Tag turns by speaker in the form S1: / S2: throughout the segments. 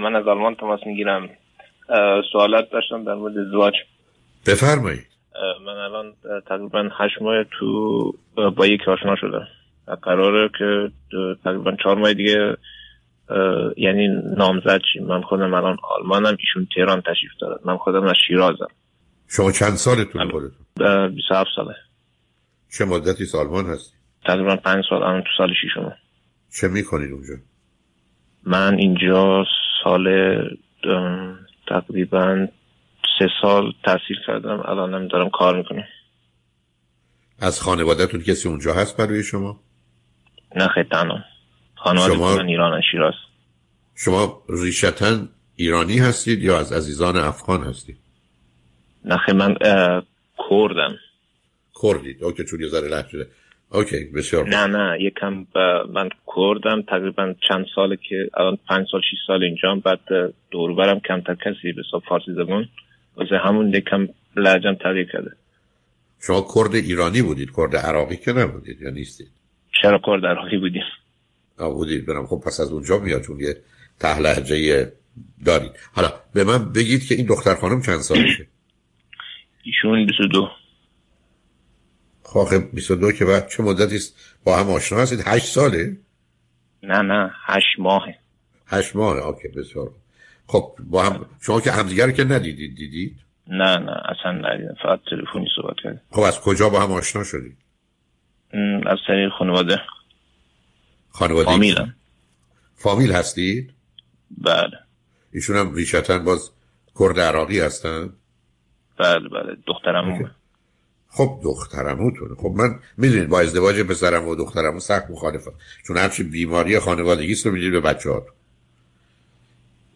S1: من از آلمان تماس می‌گیرم. سوالات داشتم در مورد ازدواج
S2: بفرمایید.
S1: من الان تقریبا هشت ماه تو با یک آشنا شدم. قراره که تقریبا چهار ماه دیگه یعنی نامزد چیم من خودم الان آلمانم ایشون تهران تشریف دارد من خودم از شیرازم.
S2: شما چند سالتون خودتون؟
S1: 27 ساله.
S2: چه مدتی سالمان هستی
S1: تقریبا پنج سال الان تو سال شیشم
S2: چه می‌کنید اونجا؟
S1: من اینجا سال تقریبا سه سال تحصیل کردم. الان هم دارم کار می‌کنم.
S2: از خانوادهتون کسی اونجا هست برای شما؟
S1: نه خیلی تنها. خانواده شما... ایران شیراز.
S2: شما ریشتن ایرانی هستید یا از عزیزان افغان هستید؟
S1: نه خیلی من کردم.
S2: کردید اوکی چون یه ذره لحجه اوکی بسیار
S1: نه نه یکم من کردم تقریبا چند ساله که الان پنج سال شیش سال اینجا بعد دور برم کمتر کسی به حساب فارسی زبان. واسه همون یکم لهجم تغییر کرده.
S2: شما کرد ایرانی بودید کرد عراقی که نبودید یا نیستید؟
S1: چرا کرد عراقی بودیم؟
S2: آه بودید برم خب پس از اونجا میاد چون یه تهلهجه دارید. حالا به من بگید که این دختر خانم چند سالشه؟
S1: ایشون 22
S2: خب 22 که بعد چه مدتی است با هم آشنا هستید؟ 8 ساله؟
S1: نه نه 8 ماهه.
S2: 8 ماهه اوکی بسیار خب با هم شما که همدیگر که ندیدید دیدید؟
S1: نه نه اصلا ندیدم فقط تلفنی صحبت کردیم.
S2: خب از کجا با هم آشنا شدید؟
S1: از طریق خانواده.
S2: خانواده
S1: فامیل.
S2: فامیل هستید؟
S1: بله.
S2: ایشون هم ریشتن باز کرد عراقی هستن؟
S1: بله بله دخترم
S2: خب دخترموتونه خب من می‌دونید با ازدواج پسرم و دخترمو سخت مخالفم چون هرچی بیماری خانوادگی است رو می‌دید به بچه ها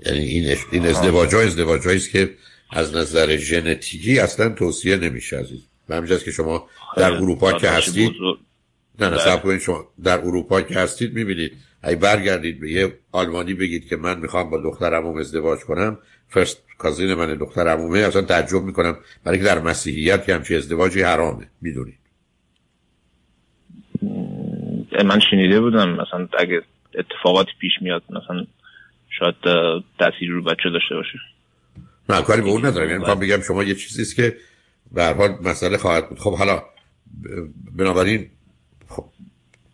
S2: یعنی این, این ازدواج ها ازدواج است که از نظر ژنتیکی اصلا توصیه نمیشه عزیز. و همینجاست که شما در اروپا که هستید نه نه سب کنید شما در اروپا که هستید می‌بینید. ای برگردید به یه آلمانی بگید که من می‌خوام با دخترم ازدواج کنم. فرست کازین من دختر عمومه اصلا تعجب می‌کنم. برای که در مسیحیت که همچی ازدواجی حرامه. می‌دونید.
S1: من شنیده بودم مثلا اگه اتفاقاتی پیش میاد مثلا شاید تأثیری رو بچه داشته باشه.
S2: نه کاری به اون ندارم. یعنی می‌خوام بگم شما یه چیزیست که به حال مسئله خواهد بود. خب حالا بنابراین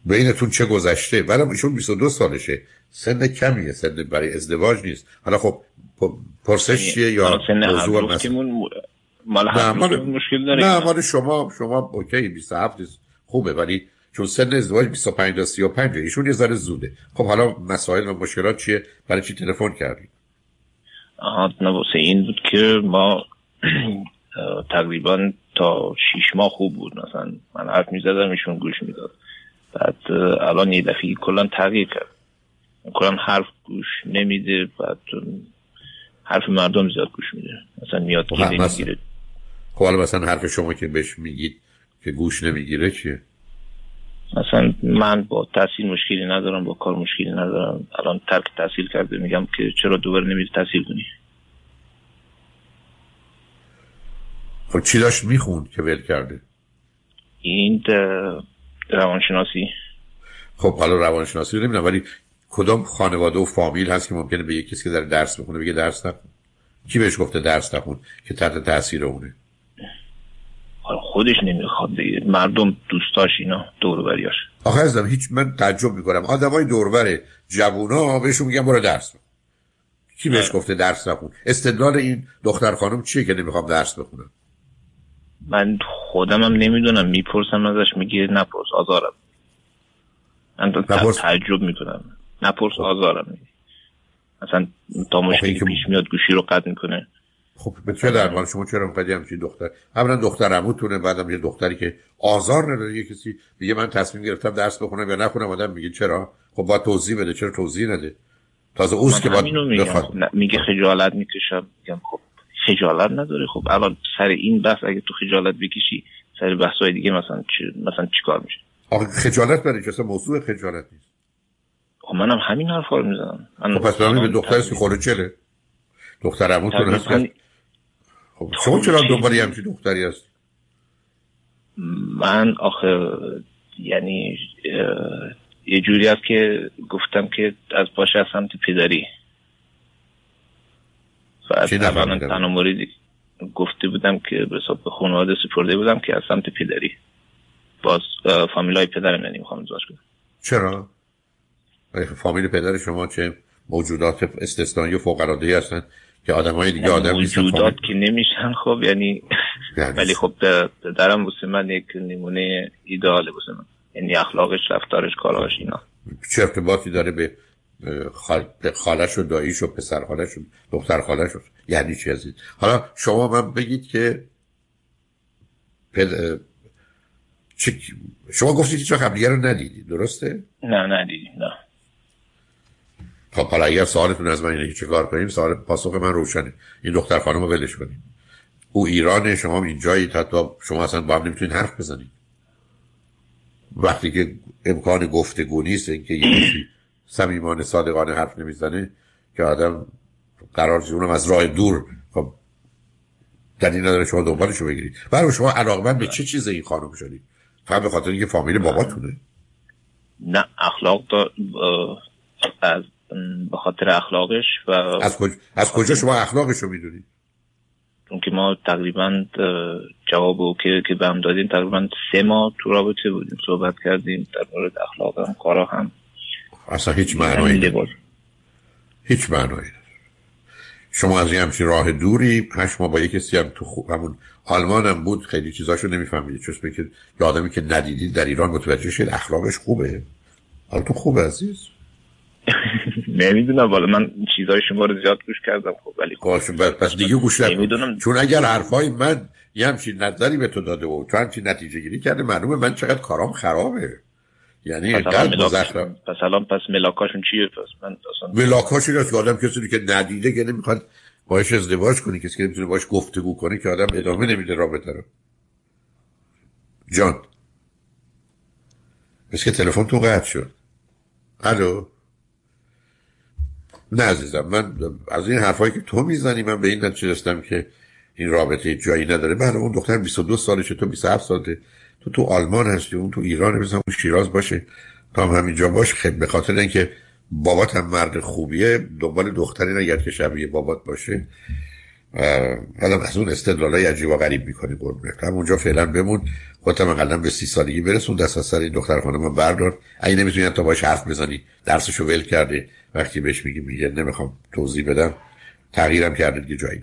S2: بینتون چه گذشته؟ بعدم ایشون 22 سالشه. سن کمیه سن برای ازدواج نیست. حالا خب پرسش یعنی چیه یا موضوع
S1: مال مشکل داره
S2: نه مال شما شما اوکی 27 خوبه ولی چون سن ازدواج 25 تا 35 ایشون یه ذره زوده. خب حالا مسائل و مشکلات چیه؟ برای چی تلفن کردید
S1: آها نه این بود که ما تقریبا تا شیش ماه خوب بود. مثلا من حرف می‌زدم ایشون گوش می‌داد. الان یه دفعه کلا تغییر کرد. کلا حرف گوش نمیده بعد حرف مردم زیاد گوش میده. مثلا میاد که نمی‌گیره
S2: خب حالا مثلا حرف شما که بهش میگید که گوش نمی‌گیره چیه؟
S1: مثلا من با تحصیل مشکلی ندارم با کار مشکلی ندارم. الان ترک تحصیل کرده میگم که چرا دوباره نمیری تحصیل کنی؟
S2: خب چی داشت می‌خوند که ول کرده؟
S1: این روانشناسی.
S2: خب حالا روانشناسی رو نمی‌دونم ولی کدام خانواده و فامیل هست که ممکنه به یک کسی که داره درس می‌خونه بگه درس نخون؟ کی بهش گفته درس نخون که تحت تاثیر اونه؟
S1: خودش نمی‌خواد دیگه. مردم دوستاش اینا دوروبریاش
S2: آخه ازم هیچ من تعجب می‌کنم. آدمای دوربر جوونا بهشون میگن برو درس بخون. کی بهش آره. گفته درس نخون؟ استدلال این دختر خانم چیه که نمی‌خوام درس بخونم؟
S1: من خودم هم نمی‌دونم می‌پرسم ازش میگه نپرس آزارم. من تعجب می‌کنم. نپرس آزارم. میگه اصلا تا مشکلی که پیش میاد گوشی رو قطع می‌کنه.
S2: خب به چه در شما چرا اونقدی همچین دختر؟ اولا دختر عموتونه بعدم یه دختری که آزار نداره یه کسی میگه من تصمیم گرفتم درس بخونم یا نخونم آدم میگه چرا؟ خب با توضیح بده چرا توضیح نده؟ تازه اوست که باید
S1: میگه خجالت می‌کشم. میگم خب خجالت نداره. خب الان سر این بحث اگه تو خجالت بکشی سر بحث های دیگه مثلا چی مثلا چیکار میشه؟
S2: آخه خجالت برای چه موضوع خجالت نیست.
S1: خب منم همین حرفا رو می‌زنم.
S2: خب پس به دخترش که خوره چله؟ دختر عموتون هست خب شما چرا دنبالی همچی دختری هست
S1: من آخه یعنی یه جوری است که گفتم که از باشه از سمت پدری. و تنها موردی گفته بودم که به خانواده سپرده بودم که از سمت پدری. باز فامیلای پدرم یعنی می‌خوام ازدواج کنم
S2: چرا؟ فامیل پدر شما چه موجودات استثنایی و فوق العاده هستن که آدم های دیگه آدم
S1: موجودات که نمیشن خب یعنی, یعنی؟ ولی خب پدرم واسه من یک نمونه ایداله واسه من. یعنی اخلاقش رفتارش کاراش اینا.
S2: چه ارتباطی داره به خال... خالش و داییش و پسر خالش و دختر خالش و یعنی چی هستید حالا شما من بگید که پد... چه... شما گفتید که قبلیه رو ندیدید درسته؟
S1: نه ندیدی نه.
S2: خب حالا اگر سوالتون از من اینه چه کار کنیم سوال پاسخ من روشنه. این دختر خانم رو ولش کنیم. او ایران شما اینجایی حتی شما اصلا با هم نمی‌تونید حرف بزنید. وقتی که امکان گفتگو نیست اینکه یکی صمیمانه صادقانه حرف نمی‌زنه که آدم قرار اونم از راه دور. خب دلیل نداره شما دنبالش رو بگیرید. برای شما علاقمند به چه چیز این خانم شدید؟ فقط به خاطر اینکه فامیل باباتونه.
S1: نه اخلاق دا از به خاطر اخلاقش و
S2: از کجا, از کجا شما اخلاقش رو می‌دونید
S1: چون که ما تقریبا جواب او که که به هم دادیم تقریبا سه ماه تو رابطه بودیم صحبت کردیم در مورد اخلاق هم کارا هم.
S2: اصلا هیچ معنایی هیچ معنایی شما از این همچین راه دوری هشت ماه با یک کسی هم تو خوب همون آلمان هم بود خیلی چیزاشو نمی‌فهمید چون که یه آدمی که ندیدید در ایران متوجه شد اخلاقش خوبه. حالا تو خوبه عزیز.
S1: نمی‌دونم والا من چیزای شما رو زیاد گوش کردم خب ولی
S2: خب پس دیگه گوش نمی‌دونم. چون اگر حرفای من یه همچین نظری به تو داده و تو همچین نتیجه گیری کرده معلومه من چقدر کارام خرابه. یعنی
S1: قلب مزخرف پس الان پس ملاکاشون چیه؟ پس من
S2: اصلا ملاکاش این که آدم کسی که ندیده که نمی‌خواد باش ازدواج کنی کسی که نمی‌تونه باش گفتگو کنی که آدم ادامه نمیده رابطه رو. جان. مثل که تلفن تو قطع شد. الو؟ نه عزیزم من از این حرفایی که تو می‌زنی من به این نتیجه رسیدم که این رابطه جایی نداره. بله اون دختر 22 سالشه تو 27 سالته. تو تو آلمان هستی اون تو ایران مثلا اون شیراز باشه. تا هم همینجا باش. خیلی به خاطر اینکه بابات هم مرد خوبیه دنبال دختری نگرد که شبیه بابات باشه. حالا از اون استدلالای عجیب و غریب می‌کنی قربونت. هم اونجا فعلا بمون. خودت هم به سی سالگی برسون دست از سر این دختر خانم بردار. اگه نمی‌تونی تا باش حرف بزنی درسشو ول کرده وقتی بهش میگی میگه نمی‌خوام توضیح بدم. تغییرم کرده دیگه جایی